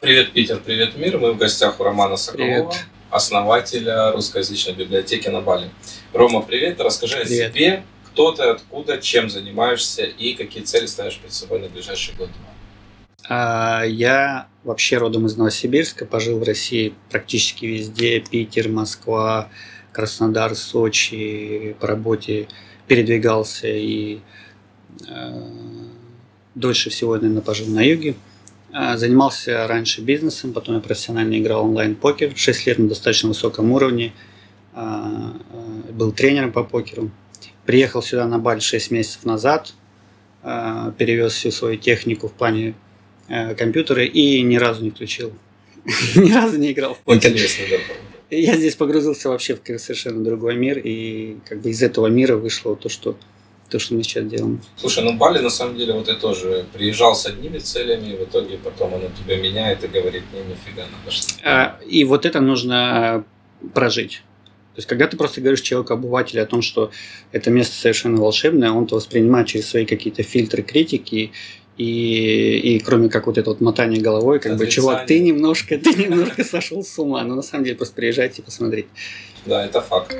Привет, Питер, привет, мир. Мы в гостях у Романа Соколова, Привет. основателя русскоязычной библиотеки на Бали. Рома, привет. Расскажи Привет. о себе, кто ты, откуда, чем занимаешься и какие цели ставишь перед собой на ближайший год-два. А, Я вообще родом из Новосибирска, пожил в России практически везде. Питер, Москва, Краснодар, Сочи. По работе передвигался и э, дольше всего, наверное, пожил на юге. А, Занимался раньше бизнесом, потом я профессионально играл онлайн-покер. 6 лет на достаточно высоком уровне. А, а, Был тренером по покеру. Приехал сюда на Бали 6 месяцев назад. а, Перевез всю свою технику в плане э, компьютера и ни разу не включил. Ни разу не играл в покер. Интересно, да. Я здесь погрузился вообще в совершенно другой мир, и как бы из этого мира вышло то, что, то, что мы сейчас делаем. Слушай, ну Бали на самом деле вот я тоже приезжал с одними целями, и в итоге потом оно тебя меняет и говорит, не, нифига, надо что А, И вот это нужно прожить. То есть, когда ты просто говоришь человеку-обывателю о том, что это место совершенно волшебное, он это воспринимает через свои какие-то фильтры критики, и, и кроме как вот это вот мотание головой, как бы, Отрицание. чувак, ты немножко, ты немножко сошел с ума. Но на самом деле просто приезжайте и посмотрите. Да, это факт.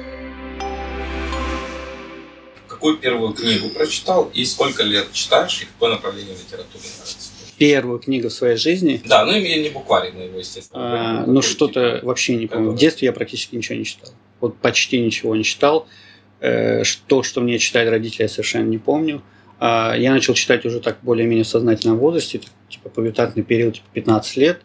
Какую первую книгу прочитал и сколько лет читаешь, и какое направление литературы нравится? Первую книгу в своей жизни, Да, ну и не букварь, но его, естественно. а, ну что-то вообще не помню. В детстве я практически ничего не читал. Вот почти ничего не читал. Э, То, что мне читали родители, я совершенно не помню. А, Я начал читать уже так более-менее в сознательном возрасте, типа пубертатный период, типа 15 лет.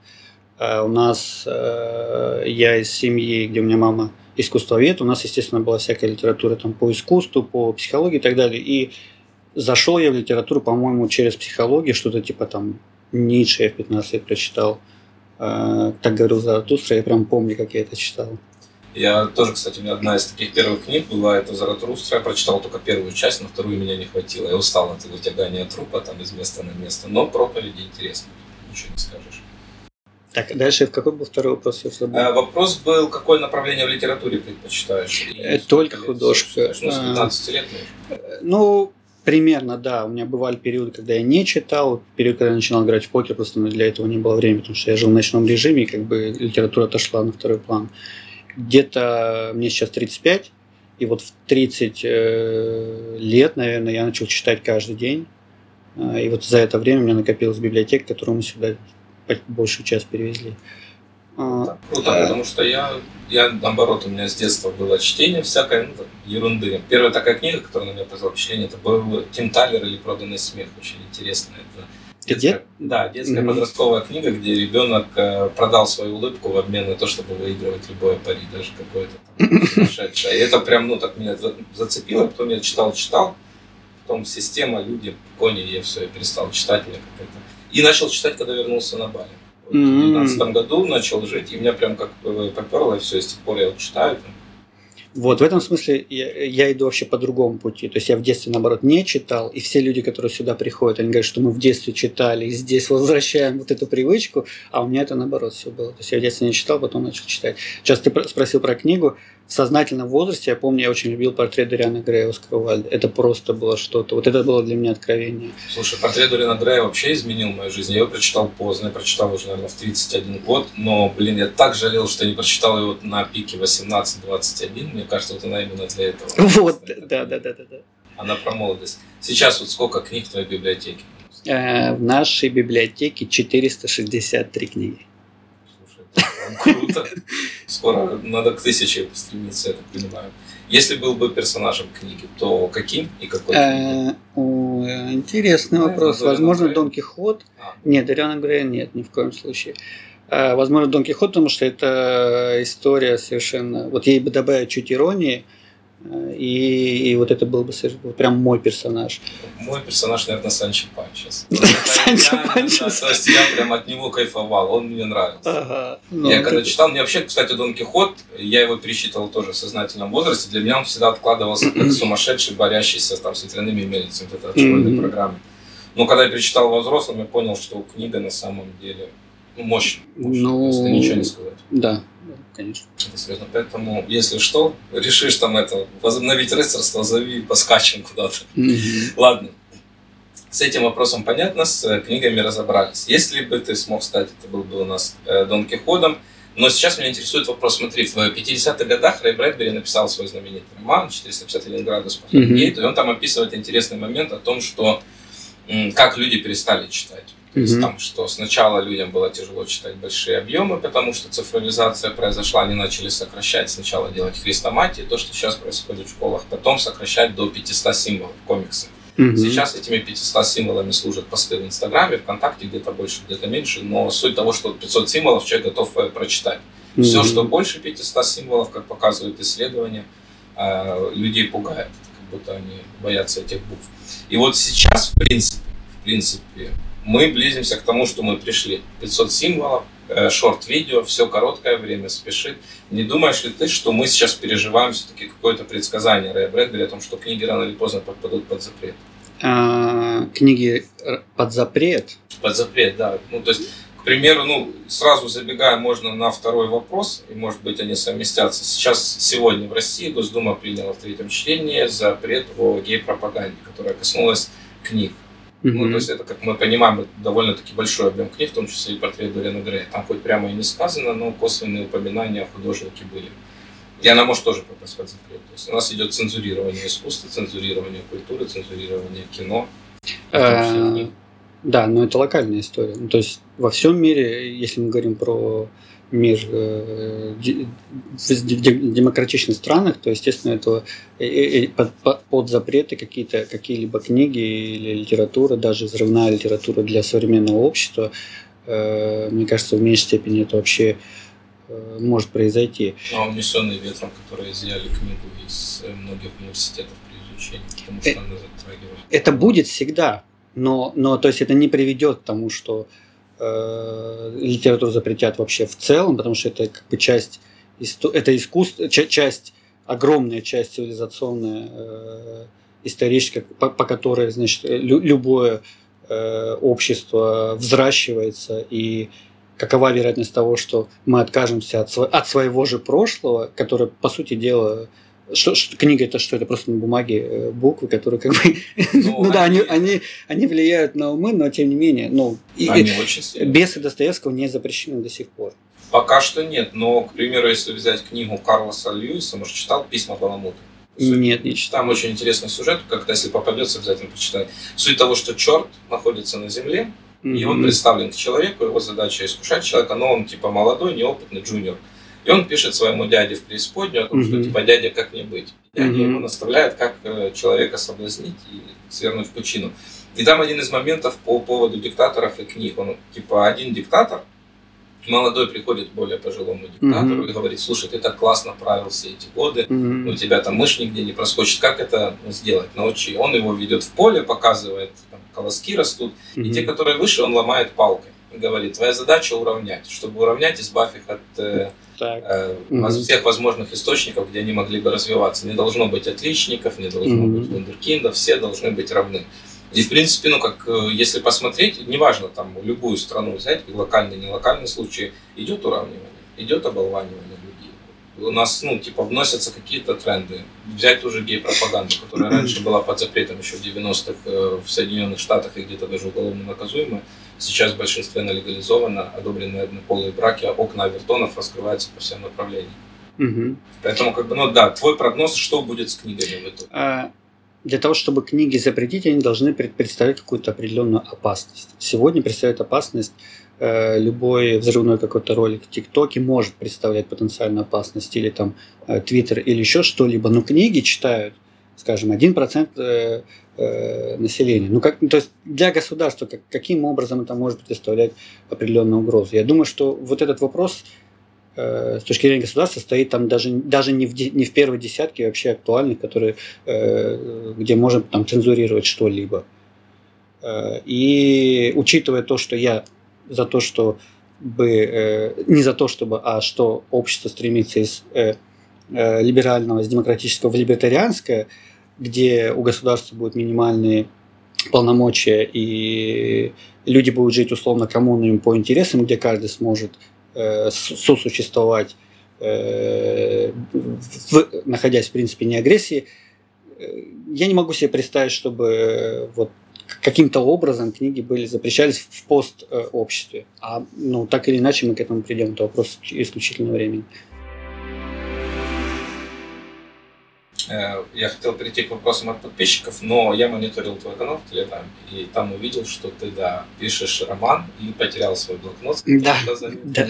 А У нас, э, я из семьи, где у меня мама искусствовед, у нас, естественно, была всякая литература там, по искусству, по психологии и так далее. И зашел я в литературу, по-моему, через психологию, что-то типа там Ницше я в 15 лет прочитал. Э, Так говорил Заратустра, я прям помню, как я это читал. Я тоже, кстати, у меня одна из таких первых книг была, это Заратустра. Я прочитал только первую часть, на вторую меня не хватило. Я устал от этого тягания трупа там из места на место. Но проповеди интересно, ничего не скажешь. Так, дальше в какой был второй вопрос? А, вопрос был, какое направление в литературе предпочитаешь? И Э, только художка. Ну, с А. 15 лет, ну, Ну, примерно, да. У меня бывали периоды, когда я не читал, период, когда я начинал играть в покер, просто для этого не было времени, потому что я жил в ночном режиме, и как бы литература отошла на второй план. Где-то мне сейчас 35, и вот в 30 э, лет, наверное, я начал читать каждый день. И вот за это время у меня накопилась библиотека, которую мы сюда большую часть перевезли. А, Так, круто, потому что я, я наоборот, у меня с детства было чтение всякой ну, так, ерунды. Первая такая книга, которая на меня произвела впечатление, это был Тим Талер или Проданный смех. Очень интересно. Это Где? детская- Да, детская Мгм. подростковая книга, где ребенок э, продал свою улыбку в обмен на то, чтобы выигрывать любое пари, даже какое-то там сумасшедшее. И это прям, ну, так меня за- зацепило. Потом я читал, читал. Потом система, люди, кони, я все, я перестал читать. Мне как-то... И начал читать, когда вернулся на Бали. Вот В М. 2019 году начал жить, и меня прям как э, поперло, и все, с тех пор я вот читаю. там. Вот, в этом смысле я, я иду вообще по другому пути. То есть я в детстве, наоборот, не читал, и все люди, которые сюда приходят, они говорят, что мы в детстве читали, и здесь возвращаем вот эту привычку, а у меня это наоборот все было. То есть я в детстве не читал, потом начал читать. Сейчас ты про- спросил про книгу. В сознательном возрасте, я помню, я очень любил портрет Дориана Грея Оскара Уальда. Это просто было что-то. Вот это было для меня откровение. Слушай, портрет Дориана Грея вообще изменил мою жизнь. Я его прочитал поздно, я прочитал уже, наверное, в 31 год, но, блин, я так жалел, что я не прочитал его на пике 18-21. Мне кажется, вот она именно для этого. Вот, да, да, да, да. да. Она про молодость. Сейчас вот сколько книг в твоей библиотеке? Э, В нашей библиотеке 463 книги. Слушай, это прям круто. Скоро надо к тысяче стремиться, я так понимаю. Если был бы персонажем книги, то каким и какой? Э, Интересный Ну, вопрос. Возможно. Дон Кихот. А, Нет, Дориана Грея нет, ни в коем случае. Э, Возможно, Дон Кихот, потому что это история совершенно... Вот ей бы добавить чуть иронии, э, и, и вот это был бы совершенно- вот прям мой персонаж. Мой персонаж, наверное, Санчо Панчес. Санчо Панчес. То есть я прям от него кайфовал, он мне нравился. Ну, Я когда читал, мне вообще, кстати, Дон Кихот, я его перечитывал тоже в сознательном возрасте, для меня он всегда откладывался как сумасшедший, борящийся там, с ветряными мельницами, вот это от школьной Мгм. программы. Но когда я перечитал во взрослом, я понял, что книга на самом деле ну, мощная. мощная. Ну, Просто ничего не сказать. Да, конечно. Это серьезно. Поэтому, если что, решишь там это, возобновить рыцарство, зови, поскачем куда-то. Мгм. Ладно. с этим вопросом понятно, с э, книгами разобрались. Если бы ты смог стать, это был бы у нас э, Дон Кихотом, но сейчас меня интересует вопрос, смотри, в 50-х годах Рэй Брэдбери написал свой знаменитый роман «450 градусов по Фаренгейту», mm-hmm. и он там описывает интересный момент о том, что как люди перестали читать. То есть mm-hmm. там, что сначала людям было тяжело читать большие объемы, потому что цифровизация произошла, они начали сокращать, сначала делать хрестоматии, то, что сейчас происходит в школах, потом сокращать до 500 символов комиксы. Mm-hmm. Сейчас этими 500 символами служат посты в Инстаграме, ВКонтакте, где-то больше, где-то меньше, но суть того, что 500 символов человек готов э, прочитать. Mm-hmm. Все, что больше 500 символов, как показывают исследования, э, людей пугает, как будто они боятся этих букв. И вот сейчас, в принципе, в принципе, мы близимся к тому, что мы пришли. 500 символов, э, шорт-видео, все короткое время спешит. Не думаешь ли ты, что мы сейчас переживаем все-таки какое-то предсказание Рэя Брэдбери о том, что книги рано или поздно попадут под запрет? А, книги под запрет? Под запрет, да. Ну, то есть, к примеру, ну, сразу забегая, можно на второй вопрос, и, может быть, они совместятся. Сейчас, сегодня в России Госдума приняла в третьем чтении запрет о гей-пропаганде, которая коснулась книг. Mm-hmm. Ну, то есть это, как мы понимаем, довольно-таки большой объем книг, в том числе и портрет Дориана Грея. Там хоть прямо и не сказано, но косвенные упоминания о художнике были. И она может тоже попасть под запрет. То есть у нас идет цензурирование искусства, цензурирование культуры, цензурирование кино. Э, да, но это локальная история. Ну, то есть во всем мире, если мы говорим про мир э, в демократичных странах, то, естественно, это под, под запреты какие-то, какие-либо книги или литература, даже взрывная литература для современного общества, э, мне кажется, в меньшей степени это вообще э, может произойти. А унесенный ветром, которые изъяли книгу из многих университетов при изучении, потому что она затрагивает. Это будет всегда, но, но то есть это не приведет к тому, что э, литературу запретят вообще в целом, потому что это как бы часть, это искусство, часть, огромная часть цивилизационная, э, историческая, по, по которой, значит, лю, любое э, общество взращивается и какова вероятность того, что мы откажемся от, от своего же прошлого, которое, по сути дела, что, что, книга это что? Это просто на бумаге э, буквы, которые как бы... Ну, ну да, они, они, они влияют на умы, но тем не менее, ну, и, бесы Достоевского не запрещены до сих пор. Пока что нет, но, к примеру, если взять книгу Карлоса Льюиса, может, читал «Письма Баламута»? Нет, не читал. Там очень интересный сюжет, как-то если попадется, обязательно почитай. Суть того, что черт находится на земле, mm-hmm. и он представлен к человеку, его задача искушать человека, но он типа молодой, неопытный джуниор. И он пишет своему дяде в преисподнюю о том, что типа дядя, как мне быть. Дядя mm-hmm. ему наставляет, как э, человека соблазнить и свернуть в пучину. И там один из моментов по поводу диктаторов и книг. Он типа один диктатор, молодой приходит более пожилому диктатору mm-hmm. и говорит, слушай, ты так классно правил все эти годы, mm-hmm. у тебя там мышь нигде не проскочит, как это сделать, научи. Он его ведет в поле, показывает, там, колоски растут, mm-hmm. и те, которые выше, он ломает палкой. И говорит, твоя задача уравнять. Чтобы уравнять, избавь их от э, так. Э, угу. всех возможных источников, где они могли бы развиваться. Не должно быть отличников, не должно угу. быть вундеркиндов, все должны быть равны. И, в принципе, ну, как, э, если посмотреть, неважно, там, любую страну взять, локальный, не локальный случай, идет уравнивание, идет оболванивание людей. У нас, ну, типа, вносятся какие-то тренды. Взять ту же гей-пропаганду, которая раньше была под запретом еще в 90-х э, в Соединенных Штатах и где-то даже уголовно наказуемая. Сейчас в большинстве она легализована, одобрены однополые браки, а окна авертонов раскрываются по всем направлениям. Угу. Поэтому, как бы, ну да, твой прогноз, что будет с книгами в итоге? А, для того, чтобы книги запретить, они должны представлять какую-то определенную опасность. Сегодня представляет опасность э, любой взрывной какой-то ролик в ТикТоке может представлять потенциальную опасность, или там э, Твиттер, или еще что-либо, но книги читают, скажем, 1% э, э, населения. Ну, как, то есть для государства как, каким образом это может представлять определенную угрозу? Я думаю, что вот этот вопрос Э, с точки зрения государства стоит там даже, даже не, в, не в первой десятке вообще актуальных, которые, э, где можно там цензурировать что-либо. Э, и учитывая то, что я за то, что бы, не за то, чтобы, а что общество стремится из либерального, из демократического в либертарианское, где у государства будут минимальные полномочия, и люди будут жить условно коммунами по интересам, где каждый сможет э, сосуществовать, э, в, находясь в принципе не агрессии, э, я не могу себе представить, чтобы э, вот каким-то образом книги были запрещались в пост-обществе. А ну, так или иначе мы к этому придем. Это вопрос исключительно времени. Я хотел перейти к вопросам от подписчиков, но я мониторил твой канал в Телеграме, и там увидел, что ты, да, пишешь роман и потерял свой блокнот. Да, да.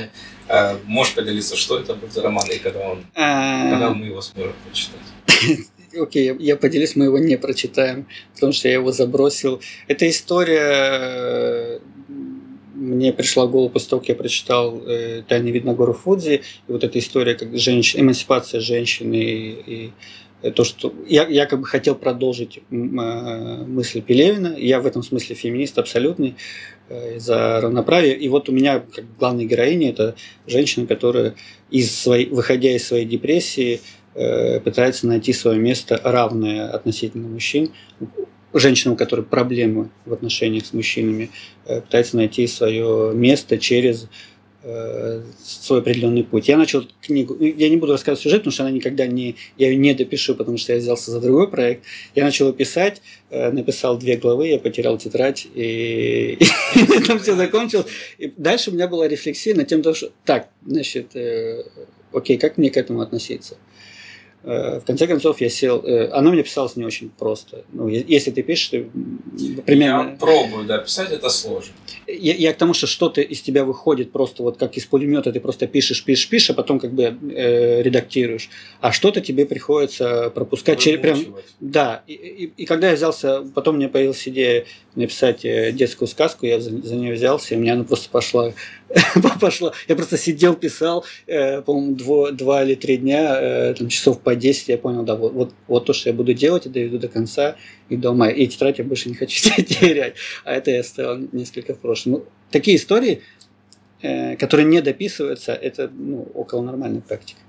Э, можешь поделиться, что это был за роман и когда он, а... когда мы его сможем прочитать? Окей, okay, я поделюсь, мы его не прочитаем, потому что я его забросил. Эта история мне пришла в голову после того, как я прочитал э, «Тайный вид на гору Фудзи», и вот эта история, как женщина, эмансипация женщины и, и то, что я, я как бы хотел продолжить э, мысли Пелевина, я в этом смысле феминист абсолютный э, за равноправие. И вот у меня как главная героиня это женщина, которая из своей, выходя из своей депрессии э, пытается найти свое место равное относительно мужчин. Женщина, у которой проблемы в отношениях с мужчинами, пытается найти свое место через Э, свой определенный путь. Я начал книгу, ну, я не буду рассказывать сюжет, потому что она никогда не, я ее не допишу, потому что я взялся за другой проект. Я начал писать, э, написал две главы, я потерял тетрадь, и, этом все закончилось. И дальше у меня была рефлексия на тем, что так, значит, э, окей, как мне к этому относиться? Э, в конце концов, я сел... Э, оно мне писалось не очень просто. Ну, если ты пишешь, ты примерно... Я пробую, да, писать это сложно. Я, я к тому, что что-то из тебя выходит просто вот как из пулемета, ты просто пишешь, пишешь, пишешь, а потом как бы э, редактируешь. А что-то тебе приходится пропускать через... Прям, да, и, и, и когда я взялся, потом меня появилась идея написать э, детскую сказку, я за, за нее взялся, и у меня она просто пошла пошла. Я просто сидел, писал, э, по-моему, дво, два или три дня, э, там, часов по 10, я понял, да, вот, вот, вот то, что я буду делать, и доведу до конца, и дома. И тетрадь я больше не хочу терять. А это я оставил несколько в прошлом. Ну, такие истории, э, которые не дописываются, это ну, около нормальной практики.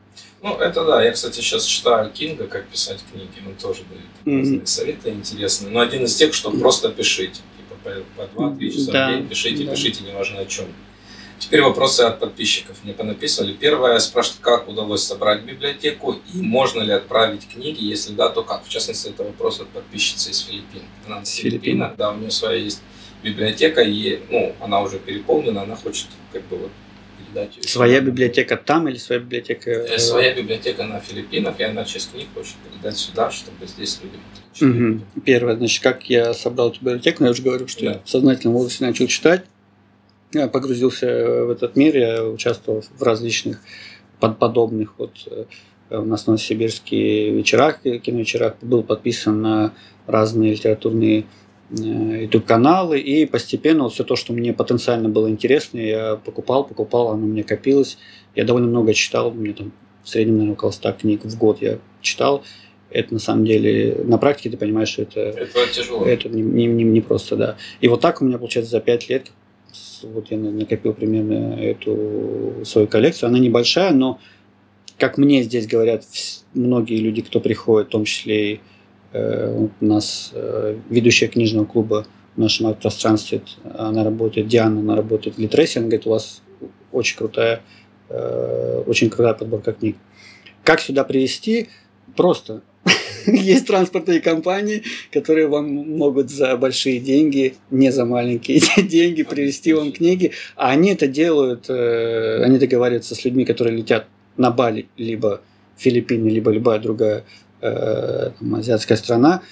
Ну, это да. Я, кстати, сейчас читаю Кинга, как писать книги. Он тоже дает mm-hmm. разные советы интересные. Но один из тех, что просто пишите. Типа по, по 2-3 часа да, в день пишите, да. пишите, неважно о чем. Теперь вопросы от подписчиков мне понаписывали. Первое спрашивает, как удалось собрать библиотеку и можно ли отправить книги, если да, то как. В частности, это вопрос от подписчицы из Филиппин. Она из Филиппинах, да, у нее своя есть библиотека, и ну, она уже переполнена, она хочет как бы вот передать ее. Своя библиотека там или своя библиотека? Э, своя библиотека на Филиппинах, и она часть книг хочет передать сюда, чтобы здесь люди угу. Первое, значит, как я собрал эту библиотеку, я уже говорю, что да. я в сознательном возрасте начал читать погрузился в этот мир, я участвовал в различных подобных вот э, у нас на сибирские вечерах, киновечерах, был подписан на разные литературные э, YouTube-каналы, и постепенно вот все то, что мне потенциально было интересно, я покупал, покупал, оно мне копилось. Я довольно много читал, меня там в среднем, наверное, около 100 книг в год я читал. Это на самом деле, на практике ты понимаешь, что это... Это тяжело. Это не, не, не, не просто, да. И вот так у меня, получается, за 5 лет вот я накопил примерно эту свою коллекцию. Она небольшая, но, как мне здесь говорят многие люди, кто приходит, в том числе и э, у нас э, ведущая книжного клуба в нашем пространстве, она работает, Диана, она работает в Литресе, она говорит, у вас очень крутая, э, очень крутая подборка книг. Как сюда привести? Просто Есть транспортные компании, которые вам могут за большие деньги, не за маленькие деньги, привезти вам книги. А они это делают, э, они договариваются с людьми, которые летят на Бали, либо Филиппины, либо любая другая э, там, азиатская страна.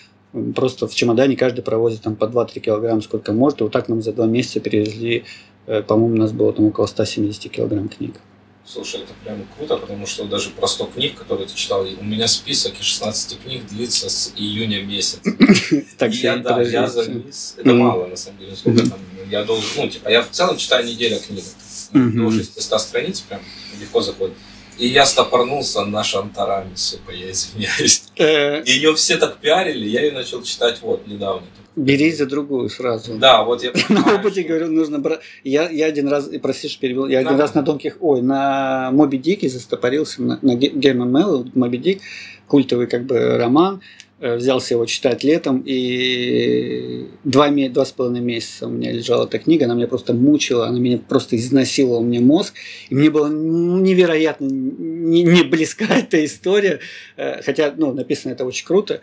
Просто в чемодане каждый провозит там по 2-3 килограмма сколько может. И вот так нам за два месяца перевезли, э, по-моему, у нас было там около 170 килограмм книг. Слушай, это прям круто, потому что даже про 100 книг, которые ты читал, у меня список из 16 книг длится с июня месяца. Так я, да, я завис. Это мало, на самом деле, сколько там. Я должен, ну, типа, я в целом читаю неделя книг. До 600 страниц прям легко заходит. И я стопорнулся на Шантараме, сука, я извиняюсь. Э. Ее все так пиарили, я ее начал читать вот недавно. Бери за другую сразу. Да, вот я На опыте говорю, нужно брать. Я, я один раз, простишь, перевел, я один раз на Донких, ой, на Моби Дике застопорился, на, на Герман Мелл, Моби Дик, культовый как бы роман, взялся его читать летом, и два, два с половиной месяца у меня лежала эта книга, она меня просто мучила, она меня просто изнасиловала мне мозг, и мне было невероятно не, не близка эта история, э, хотя, ну, написано это очень круто,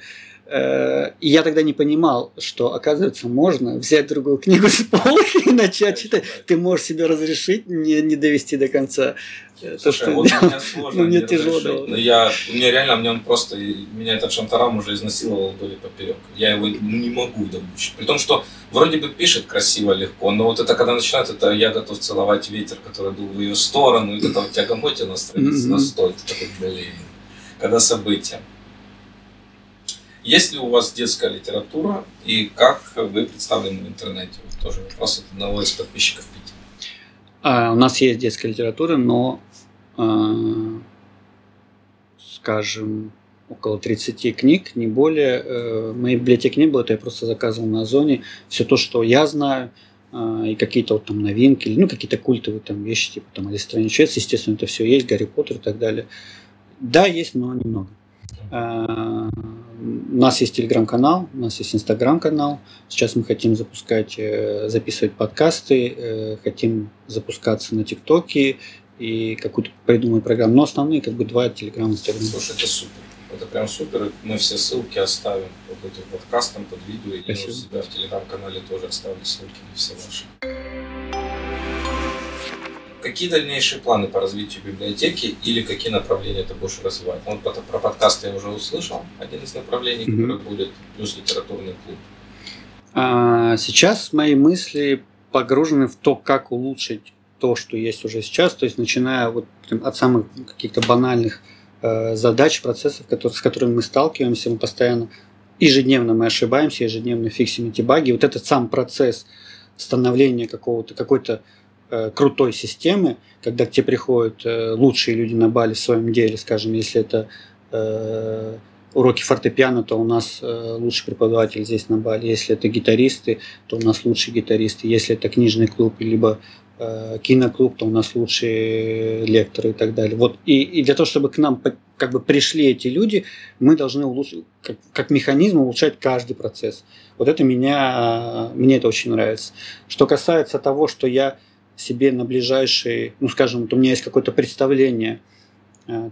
Э, и я тогда не понимал, что, оказывается, можно взять другую книгу с полки и начать читать. Ты можешь себе разрешить не, не довести до конца. То, что вот мне сложно, ну, мне тяжело было. Но я, у меня реально, мне он просто, меня этот шантарам уже изнасиловал вдоль и поперек. Я его не могу домучить. При том, что вроде бы пишет красиво, легко, но вот это, когда начинает, это я готов целовать ветер, который дул в ее сторону, и это вот тягомоте на странице, mm-hmm. настой, такой, блин, когда события. Есть ли у вас детская литература и как вы представлены в интернете? Вот тоже вопрос от одного из подписчиков Питера. А, у нас есть детская литература, но, скажем, около 30 книг, не более. Э, моей библиотеки не было, это я просто заказывал на Озоне. Все то, что я знаю, а, и какие-то вот там новинки, ну, какие-то культовые там вещи, типа там Алиса естественно, это все есть, Гарри Поттер и так далее. Да, есть, но немного. А, у нас есть телеграм-канал, у нас есть инстаграм-канал. Сейчас мы хотим запускать, э, записывать подкасты, э, хотим запускаться на ТикТоке и какую-то придумать программу. Но основные как бы два телеграм, инстаграм. Слушай, это супер. Это прям супер. Мы все ссылки оставим под этим подкастом, под видео. И у себя в телеграм-канале тоже оставлю ссылки на все ваши. Какие дальнейшие планы по развитию библиотеки или какие направления ты будешь развивать? Вот про подкасты я уже услышал, один из направлений, mm-hmm. который будет, плюс литературный клуб. А, сейчас мои мысли погружены в то, как улучшить то, что есть уже сейчас, то есть начиная вот от самых каких-то банальных э, задач, процессов, которые, с которыми мы сталкиваемся, мы постоянно ежедневно мы ошибаемся, ежедневно фиксим эти баги. Вот этот сам процесс становления какого-то какой-то Э, крутой системы, когда к тебе приходят э, лучшие люди на Бали в своем деле, скажем, если это э, уроки фортепиано, то у нас э, лучший преподаватель здесь на Бали. Если это гитаристы, то у нас лучшие гитаристы. Если это книжный клуб, либо киноклуб, то у нас лучшие лекторы и так далее. Вот и, и для того, чтобы к нам как бы пришли эти люди, мы должны улучшить, как, как механизм улучшать каждый процесс. Вот это меня, мне это очень нравится. Что касается того, что я себе на ближайшие, ну скажем, вот у меня есть какое-то представление э,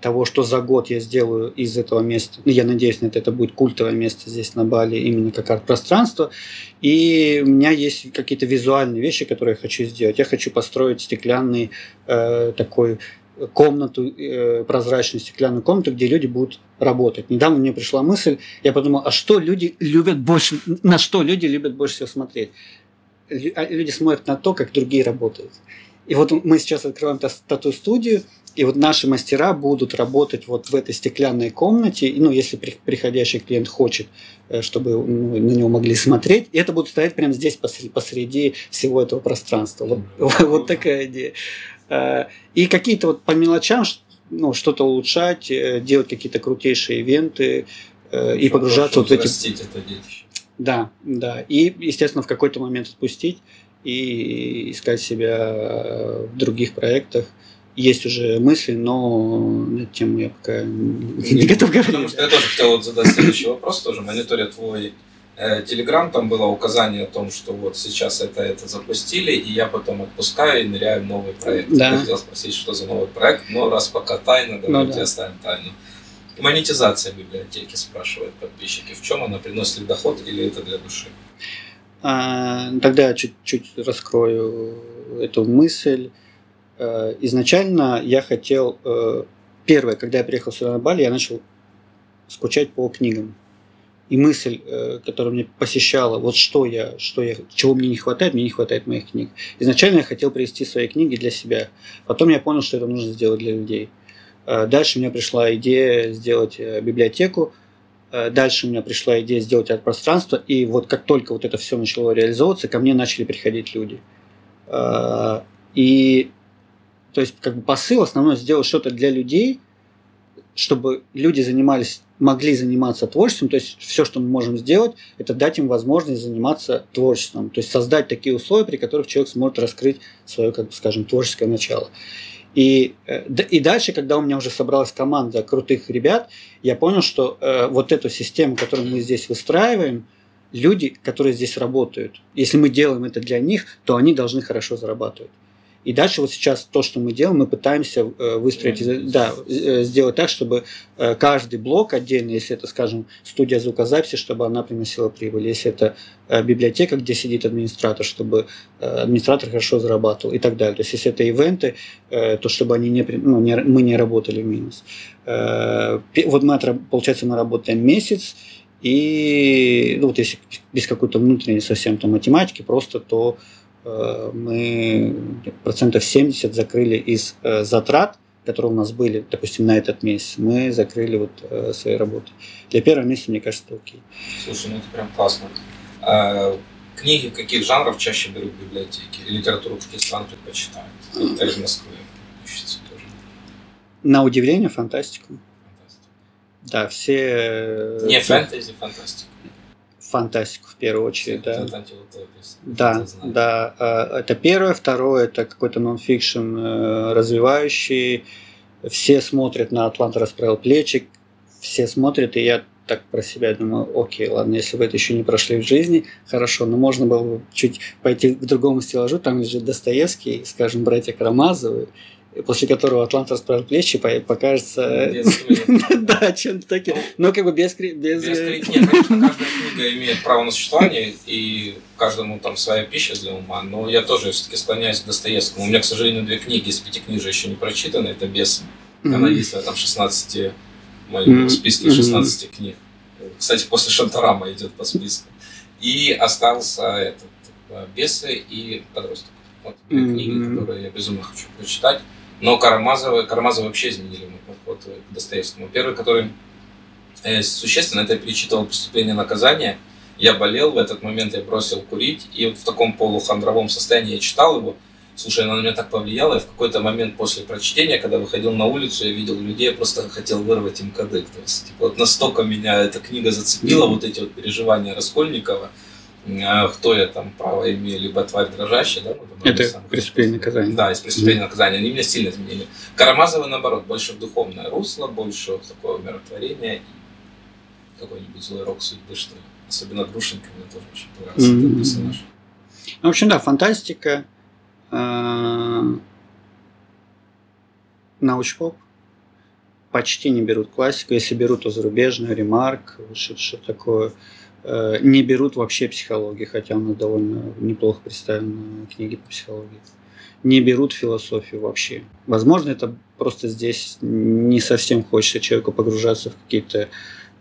того, что за год я сделаю из этого места. Ну, я надеюсь, это, это будет культовое место здесь на Бали, именно как арт-пространство. И у меня есть какие-то визуальные вещи, которые я хочу сделать. Я хочу построить стеклянный э, такой комнату, э, прозрачную стеклянную комнату, где люди будут работать. Недавно мне пришла мысль, я подумал, а что люди любят больше, на что люди любят больше всего смотреть? А, люди смотрят на то, как другие работают. И вот мы сейчас открываем тату-студию, и вот наши мастера будут работать вот в этой стеклянной комнате, ну, если приходящий клиент хочет, э, чтобы ну, на него могли смотреть, и это будет стоять прямо здесь посреди, посреди всего этого пространства. Вот, вот такая идея. Э, и какие-то вот по мелочам ну, что-то улучшать, э, делать какие-то крутейшие ивенты и погружаться вот в эти... это детище. Да, да. И, естественно, в какой-то момент отпустить и искать себя в других проектах. Есть уже мысли, но на эту тему я пока не, готов говорить. Потому что я тоже хотел вот задать следующий вопрос, тоже мониторя твой Телеграм, там было указание о том, что вот сейчас это, это запустили, и я потом отпускаю и ныряю в новый проект. Да. Я хотел спросить, что за новый проект, но раз пока тайна, давайте ну, да. оставим тайну. Монетизация библиотеки, спрашивают подписчики. В чем она приносит доход или это для души? А, тогда я чуть-чуть раскрою эту мысль. А, изначально я хотел... Э, первое, когда я приехал сюда на Бали, я начал скучать по книгам. И мысль, э, которая мне посещала, вот что я, что я, чего мне не хватает, мне не хватает моих книг. Изначально я хотел привести свои книги для себя. Потом я понял, что это нужно сделать для людей. Э, дальше у меня пришла идея сделать э, библиотеку. Э, дальше у меня пришла идея сделать арт-пространство. И вот как только вот это все начало реализовываться, ко мне начали приходить люди. И то есть как бы посыл основной сделать что-то для людей, чтобы люди занимались, могли заниматься творчеством. То есть все, что мы можем сделать, это дать им возможность заниматься творчеством. То есть создать такие условия, при которых человек сможет раскрыть свое, как бы скажем, творческое начало. И, э, и дальше, когда у меня уже собралась команда крутых ребят, я понял, что э, вот эту систему, которую мы здесь выстраиваем, люди, которые здесь работают, если мы делаем это для них, то они должны хорошо зарабатывать. И дальше вот сейчас то, что мы делаем, мы пытаемся э, выстроить, да, э, сделать так, чтобы э, каждый блок отдельно, если это, скажем, студия звукозаписи, чтобы она приносила прибыль, если это библиотека, где сидит администратор, чтобы администратор хорошо зарабатывал и так далее. То есть если это ивенты, то чтобы они не, ну, не, мы не работали в минус. Вот мы, получается, мы работаем месяц, и ну, вот если без какой-то внутренней совсем там математики, просто то мы процентов 70 закрыли из э, затрат, которые у нас были, допустим, на этот месяц, мы закрыли вот э, свои работы. Для первого месяца, мне кажется, окей. Слушай, ну это прям классно. А, книги каких жанров чаще берут в библиотеке? Литературу каких стран предпочитают? Это из Москвы ищется тоже. На удивление, фантастику. Фантастика. Да, все... Не фэнтези, фантастика фантастику в первую очередь, да. Да, да. А, это первое. Второе, это какой-то нонфикшн э, развивающий. Все смотрят на «Атлант расправил плечи», все смотрят, и я так про себя думаю, окей, ладно, если вы это еще не прошли в жизни, хорошо, но можно было бы чуть пойти к другому стеллажу, там лежит Достоевский, скажем, братья Карамазовы, после которого Атлант расправил плечи, покажется... Да, чем-то таким. Но как бы без... Без Нет, конечно, каждая книга имеет право на существование, и каждому там своя пища для ума, но я тоже все-таки склоняюсь к Достоевскому. У меня, к сожалению, две книги из пяти книжек еще не прочитаны, это «Бесы». Она есть там 16 в моем списке 16 книг. Кстати, после Шантарама идет по списку. И остался этот «Бесы» и «Подросток». Вот две книги, которые я безумно хочу прочитать. Но Карамазовы, Карамазовы вообще изменили мой подход к Достоевскому. Первый, который э, существенно, это я перечитывал «Преступление и наказание». Я болел, в этот момент я бросил курить, и вот в таком полухандровом состоянии я читал его. Слушай, она на меня так повлияла, и в какой-то момент после прочтения, когда выходил на улицу, я видел людей, я просто хотел вырвать им кадык. То есть, типа, вот настолько меня эта книга зацепила, вот эти вот переживания Раскольникова – кто я там право имею, либо тварь дрожащая, да? Ну, это сам, преступление наказания. Да, из преступления наказания. Они меня сильно изменили. Карамазовы, наоборот, больше в духовное русло, больше в такое умиротворение и какой-нибудь злой рок судьбы, что ли. Особенно Грушенко мне тоже очень понравился mm-hmm. этот персонаж. Ну, в общем, да, фантастика, э, научпоп, почти не берут классику. Если берут, то зарубежную, ремарк, что-то такое. Э, не берут вообще психологии, хотя у нас довольно неплохо представлены книги по психологии. Не берут философию вообще. Возможно, это просто здесь не совсем хочется человеку погружаться в какие-то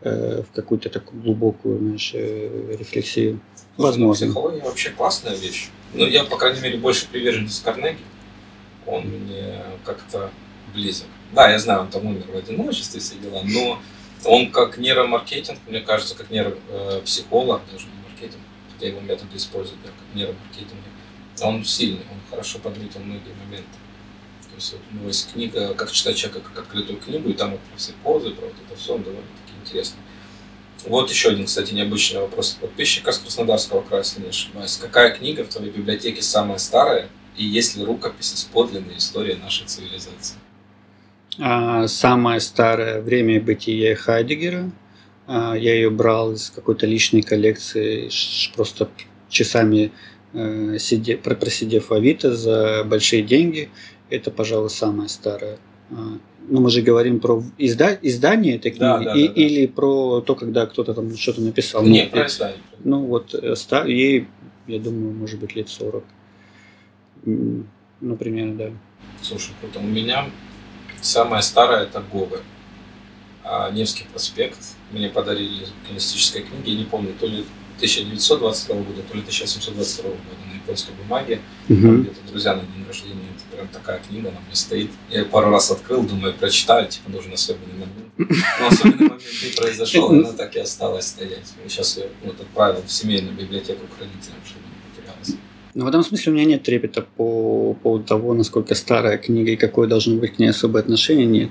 э, в какую-то такую глубокую знаешь, э, рефлексию. Ну, Возможно. Психология вообще классная вещь. Ну, я, по крайней мере, больше приверженец Карнеги. Он мне как-то близок. Да, я знаю, он там умер в одиночестве, все дела, но он как нейромаркетинг, мне кажется, как нейропсихолог, даже не маркетинг, хотя его методы используют как нейромаркетинг, он сильный, он хорошо подметил многие моменты. То есть вот у него есть книга «Как читать человека как открытую книгу», и там вот все позы, про вот это все, он довольно-таки интересный. Вот еще один, кстати, необычный вопрос подписчика с Краснодарского края, если не ошибаюсь. Какая книга в твоей библиотеке самая старая, и есть ли рукописи с подлинной историей нашей цивилизации? А, самое старое время бытия Хайдегера. А, я ее брал из какой-то личной коллекции, просто часами э, сидев, просидев в Авито за большие деньги. Это, пожалуй, самое старое. А, ну, мы же говорим про изда... издание этой книги да, да, и, да, да. или про то, когда кто-то там что-то написал. Нет, ну, про издание. Ну, вот э, ей, я думаю, может быть, лет 40. Например, да. Слушай, круто. У меня Самая старая это Гоголь. А Невский проспект. Мне подарили из букинистической книги, я не помню, то ли 1922 года, то ли 1722 года на японской бумаге. Угу. Где-то друзья на день рождения. Это прям такая книга на мне стоит. Я пару раз открыл, думаю, прочитаю, типа нужен особенный момент. Но особенный момент не произошел, она так и осталась стоять. Сейчас я вот, отправил в семейную библиотеку к родителям, чтобы но в этом смысле у меня нет трепета по поводу того, насколько старая книга и какое должно быть к ней особое отношение, нет.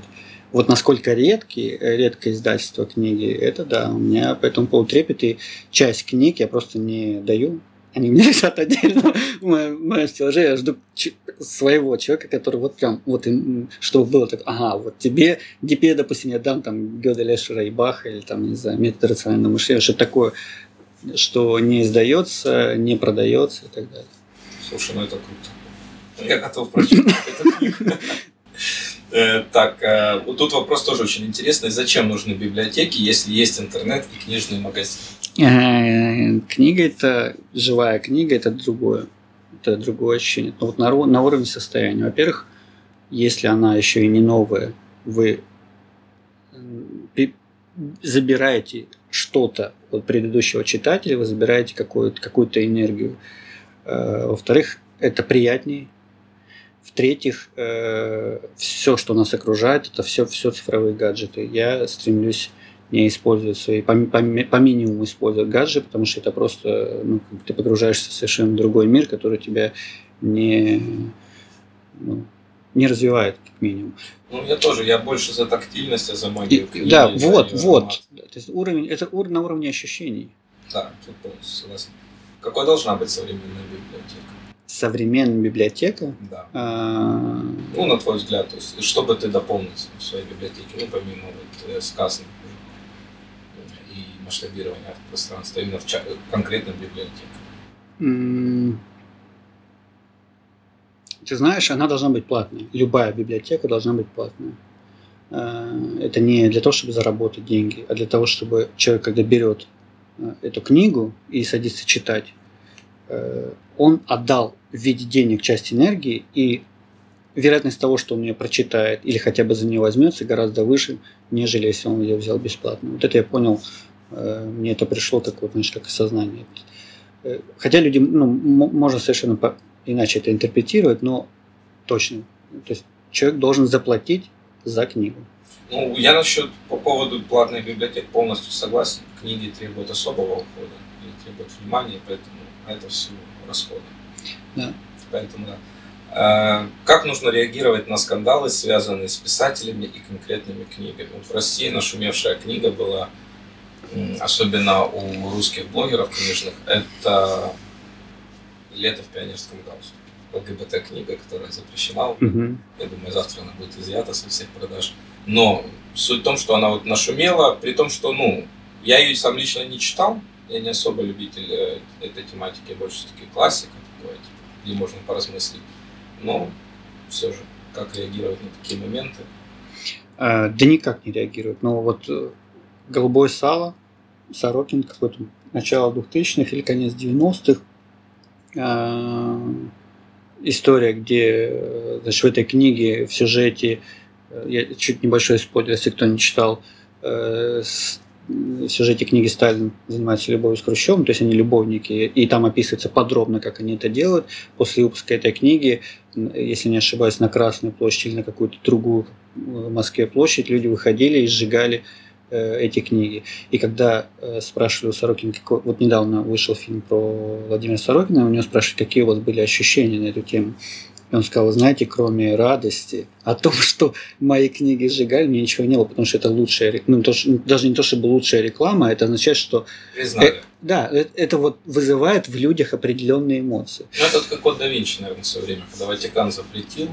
Вот насколько редкие, редкое издательство книги, это да, у меня по этому поводу трепет, и часть книг я просто не даю. Они у меня лежат отдельно в моем, в стеллаже, я жду своего человека, который вот прям, вот им, чтобы было так, ага, вот тебе, тебе, допустим, я дам там Гёделя Шрайбаха или там, не знаю, метод рационального мышления, что такое, что не издается, не продается и так далее. Слушай, ну это круто. Я готов прочитать эту книгу. Э, так, э, вот тут вопрос тоже очень интересный. Зачем нужны библиотеки, если есть интернет и книжный магазин? Э, книга это живая книга, это другое. Это другое ощущение. Но вот на, на уровне состояния. Во-первых, если она еще и не новая, вы забираете что-то от предыдущего читателя, вы забираете какую-то какую энергию. Во-вторых, это приятнее, в-третьих, э, все, что нас окружает, это все, все цифровые гаджеты. Я стремлюсь не использовать свои, по, по, по минимуму использовать гаджеты, потому что это просто, ну, ты погружаешься в совершенно другой мир, который тебя не, ну, не развивает, как минимум. Ну, я тоже, я больше за тактильность, а за магию. И, да, вот, вот. То есть уровень, это на уровне ощущений. Да, тут согласен. Какой должна быть современная библиотека? современная библиотека. Да. А... Ну, на твой взгляд, то есть, что бы ты дополнил в своей библиотеке, ну, помимо вот, э, сказанных и масштабирования пространства, именно в ча- конкретной библиотеке? Mm. Ты знаешь, она должна быть платной. Любая библиотека должна быть платной. А, это не для того, чтобы заработать деньги, а для того, чтобы человек, когда берет эту книгу и садится читать, э, он отдал в виде денег часть энергии, и вероятность того, что он ее прочитает или хотя бы за нее возьмется, гораздо выше, нежели если он ее взял бесплатно. Вот это я понял, э, мне это пришло как вот, знаешь, как осознание. Э, хотя люди, ну, можно совершенно иначе это интерпретировать, но точно. То есть человек должен заплатить за книгу. Ну, я насчет по поводу платных библиотек полностью согласен. Книги требуют особого ухода и требуют внимания, поэтому это все расходы. Да. Поэтому да. А, как нужно реагировать на скандалы, связанные с писателями и конкретными книгами? Вот в России нашумевшая книга была, особенно у русских блогеров книжных, это «Лето в пионерском галстуке». ЛГБТ-книга, которая запрещена. Угу. Я думаю, завтра она будет изъята со всех продаж. Но суть в том, что она вот нашумела, при том, что, ну, я ее сам лично не читал, я не особо любитель э, этой тематики, больше все-таки классика такое, типа, где можно поразмыслить. Но все же, как реагировать на такие моменты? А, да никак не реагируют. Но вот э, «Голубое сало», Сорокин какой-то начало 2000-х или конец 90-х. История, где э, значит, в этой книге в сюжете, я чуть небольшой спойлер, если кто не читал, в сюжете книги Сталин занимается любовью с Хрущевым, то есть они любовники, и там описывается подробно, как они это делают. После выпуска этой книги, если не ошибаюсь, на Красную площадь или на какую-то другую в Москве площадь, люди выходили и сжигали э, эти книги. И когда э, спрашивали у Сорокина, какой, вот недавно вышел фильм про Владимира Сорокина, у него спрашивают, какие у вас были ощущения на эту тему. И он сказал, знаете, кроме радости о том, что мои книги сжигали, мне ничего не было, потому что это лучшая, ну, то, что, даже не то, чтобы лучшая реклама, это означает, что... Э, да, это, это вот вызывает в людях определенные эмоции. Ну, это как код да Винчи, наверное, в свое время, когда Ватикан запретил,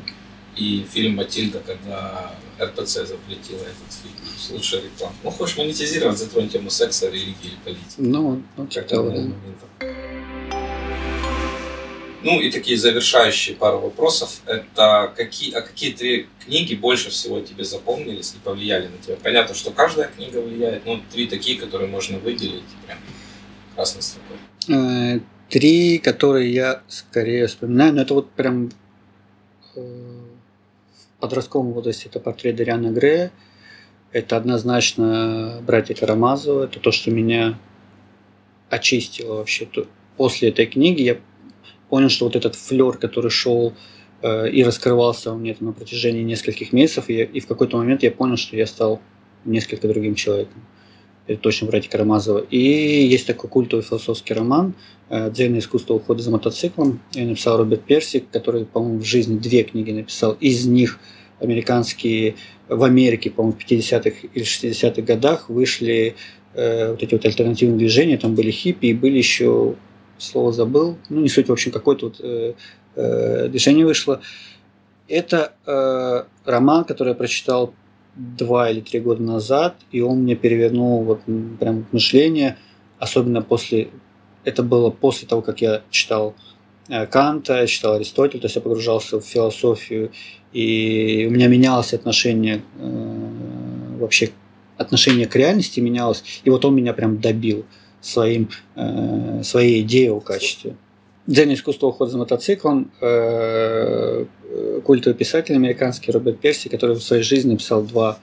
и фильм «Матильда», когда РПЦ запретила этот фильм. Лучшая реклама. Ну, хочешь монетизировать, затронь тему секса, религии или политики. Ну, ну как да. Ну и такие завершающие пару вопросов. Это какие, а какие три книги больше всего тебе запомнились и повлияли на тебя? Понятно, что каждая книга влияет, но три такие, которые можно выделить прям красной строкой. Э, три, которые я скорее вспоминаю, но это вот прям э, в подростковом возрасте это портрет Дариана Грея. Это однозначно братья Карамазова. Это то, что меня очистило вообще. После этой книги я понял, что вот этот флер, который шел э, и раскрывался у меня там, на протяжении нескольких месяцев, и, и в какой-то момент я понял, что я стал несколько другим человеком. Это точно братья Карамазова. И есть такой культовый философский роман э, «Дзейное искусство ухода за мотоциклом». Я написал Роберт Персик, который, по-моему, в жизни две книги написал. Из них американские, в Америке, по-моему, в 50-х или 60-х годах вышли э, вот эти вот альтернативные движения, там были хиппи и были еще слово забыл, ну не суть, в общем, какое-то вот, э, э, движение вышло. Это э, роман, который я прочитал два или три года назад, и он мне перевернул вот прям мышление, особенно после, это было после того, как я читал э, Канта, я читал Аристотеля, то есть я погружался в философию, и у меня менялось отношение э, вообще отношение к реальности менялось, и вот он меня прям добил своим, э, своей идеей о качестве. Дзен искусство ухода за мотоциклом, э, культовый писатель американский Роберт Перси, который в своей жизни написал два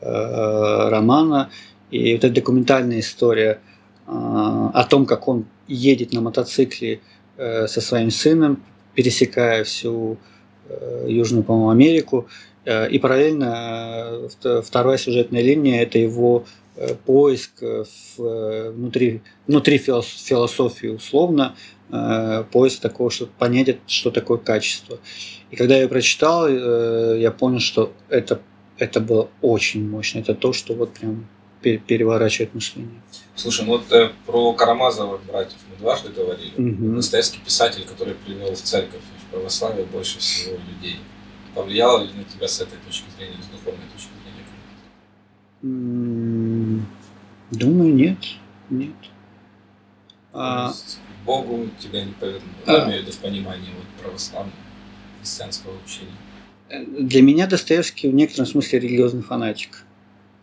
э, романа, и вот эта документальная история э, о том, как он едет на мотоцикле э, со своим сыном, пересекая всю э, Южную, по-моему, Америку, Э, и параллельно вторая сюжетная линия – это его поиск внутри, внутри философии условно, поиск такого, чтобы понять, что такое качество. И когда я прочитал, я понял, что это, это было очень мощно. Это то, что вот прям переворачивает мышление. Слушай, ну вот э, про Карамазовых братьев мы дважды говорили. Угу. Настоящий писатель, который привел в церковь и в православие больше всего людей – повлияло ли на тебя с этой точки зрения, с духовной точки зрения? Думаю, нет. Нет. А... Богу тебя не повернуло. А... Я имею в виду в понимании вот, православного христианского учения. Для меня Достоевский в некотором смысле религиозный фанатик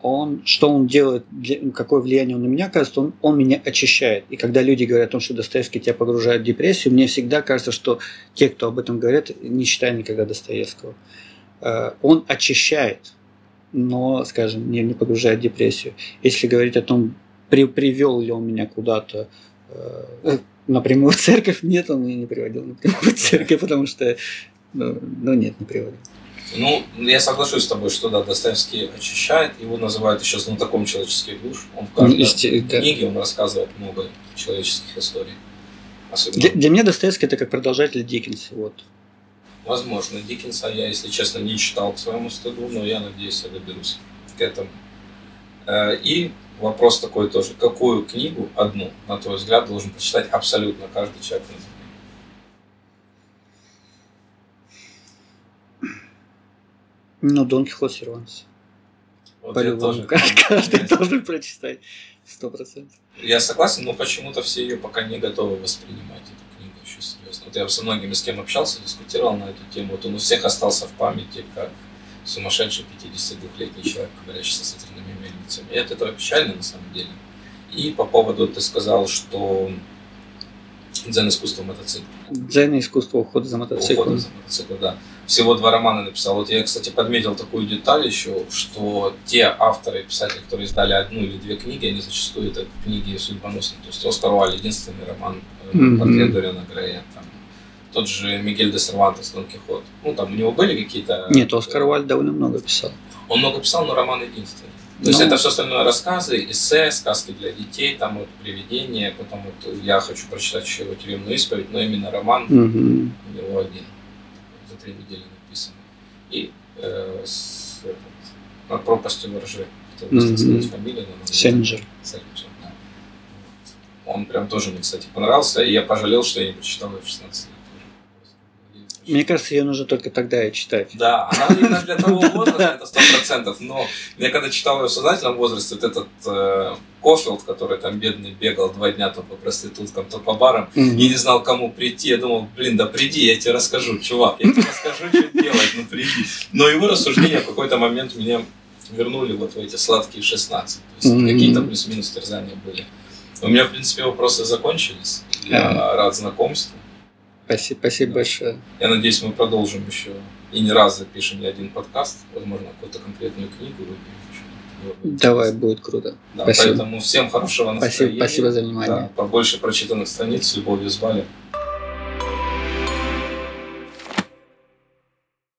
он, что он делает, какое влияние он на меня оказывает, он, он меня очищает. И когда люди говорят о том, что Достоевский тебя погружает в депрессию, мне всегда кажется, что те, кто об этом говорят, не читали никогда Достоевского. Э, он очищает, но, скажем, не, не погружает в депрессию. Если говорить о том, при, привел ли он меня куда-то э, напрямую в церковь, нет, он меня не приводил напрямую в церковь, потому что, ну, ну нет, не приводил. Ну, я соглашусь с тобой, что да, Достоевский очищает, его называют еще знатоком человеческих душ. Он в каждой Есте... книге он рассказывает много человеческих историй. Особенно... Для, для меня Достоевский это как продолжатель Диккенса. Вот. Возможно, Диккенса я, если честно, не читал к своему стыду, но я надеюсь, я доберусь к этому. Э, и вопрос такой тоже. Какую книгу, одну, на твой взгляд, должен прочитать абсолютно каждый человек на Ну, Дон Кихот Серванс. Вот По-любому. Каждый должен прочитать. Сто процентов. Я согласен, но почему-то все ее пока не готовы воспринимать, эту книгу еще серьезно. Вот я со многими с кем общался, дискутировал на эту тему. Вот он у всех остался в памяти, как сумасшедший 52-летний человек, говорящий со сатирными мельницами. И это этого печально на самом деле. И по поводу, ты сказал, что дзен искусство мотоцикла. Дзен искусство ухода за мотоциклом. Ухода за мотоциклом, да всего два романа написал. Вот я, кстати, подметил такую деталь еще, что те авторы и писатели, которые издали одну или две книги, они зачастую это книги судьбоносные. То есть Оскар Уаль, единственный роман mm-hmm. «Портрет Дориана Грея», там, тот же Мигель де Сервантес, Дон Кихот. Ну, там у него были какие-то... Нет, Оскар Уаль довольно много писал. Он много писал, но роман единственный. То есть ну. это все остальное рассказы, эссе, сказки для детей, там вот привидения, потом вот я хочу прочитать еще его тюремную исповедь, но именно роман угу. у него один за три недели написано. И э, с, этот, над пропастью воржи. Хотел бы сказать фамилию, но... Селлинджер. Селлинджер, да. Он прям тоже мне, кстати, понравился, и я пожалел, что я не прочитал ее в 16 лет. Мне кажется, ее нужно только тогда и читать. Да, она именно для того возраста, это сто процентов. Но я когда читал ее в сознательном возрасте, вот этот э, Кофилд, который там бедный бегал два дня то по проституткам, то по барам, и не знал, кому прийти, я думал, блин, да приди, я тебе расскажу, чувак, я тебе расскажу, что делать, ну приди. Но его рассуждения в какой-то момент меня вернули вот в эти сладкие 16. То есть какие-то плюс-минус терзания были. У меня, в принципе, вопросы закончились. Я рад знакомству. Спасибо, спасибо большое. Я надеюсь, мы продолжим еще и не раз запишем не один подкаст, возможно, какую-то конкретную книгу. Давай, будет круто. Да, спасибо. Поэтому всем хорошего настроения. Спасибо, спасибо за внимание. Да, побольше прочитанных страниц с любовью звали.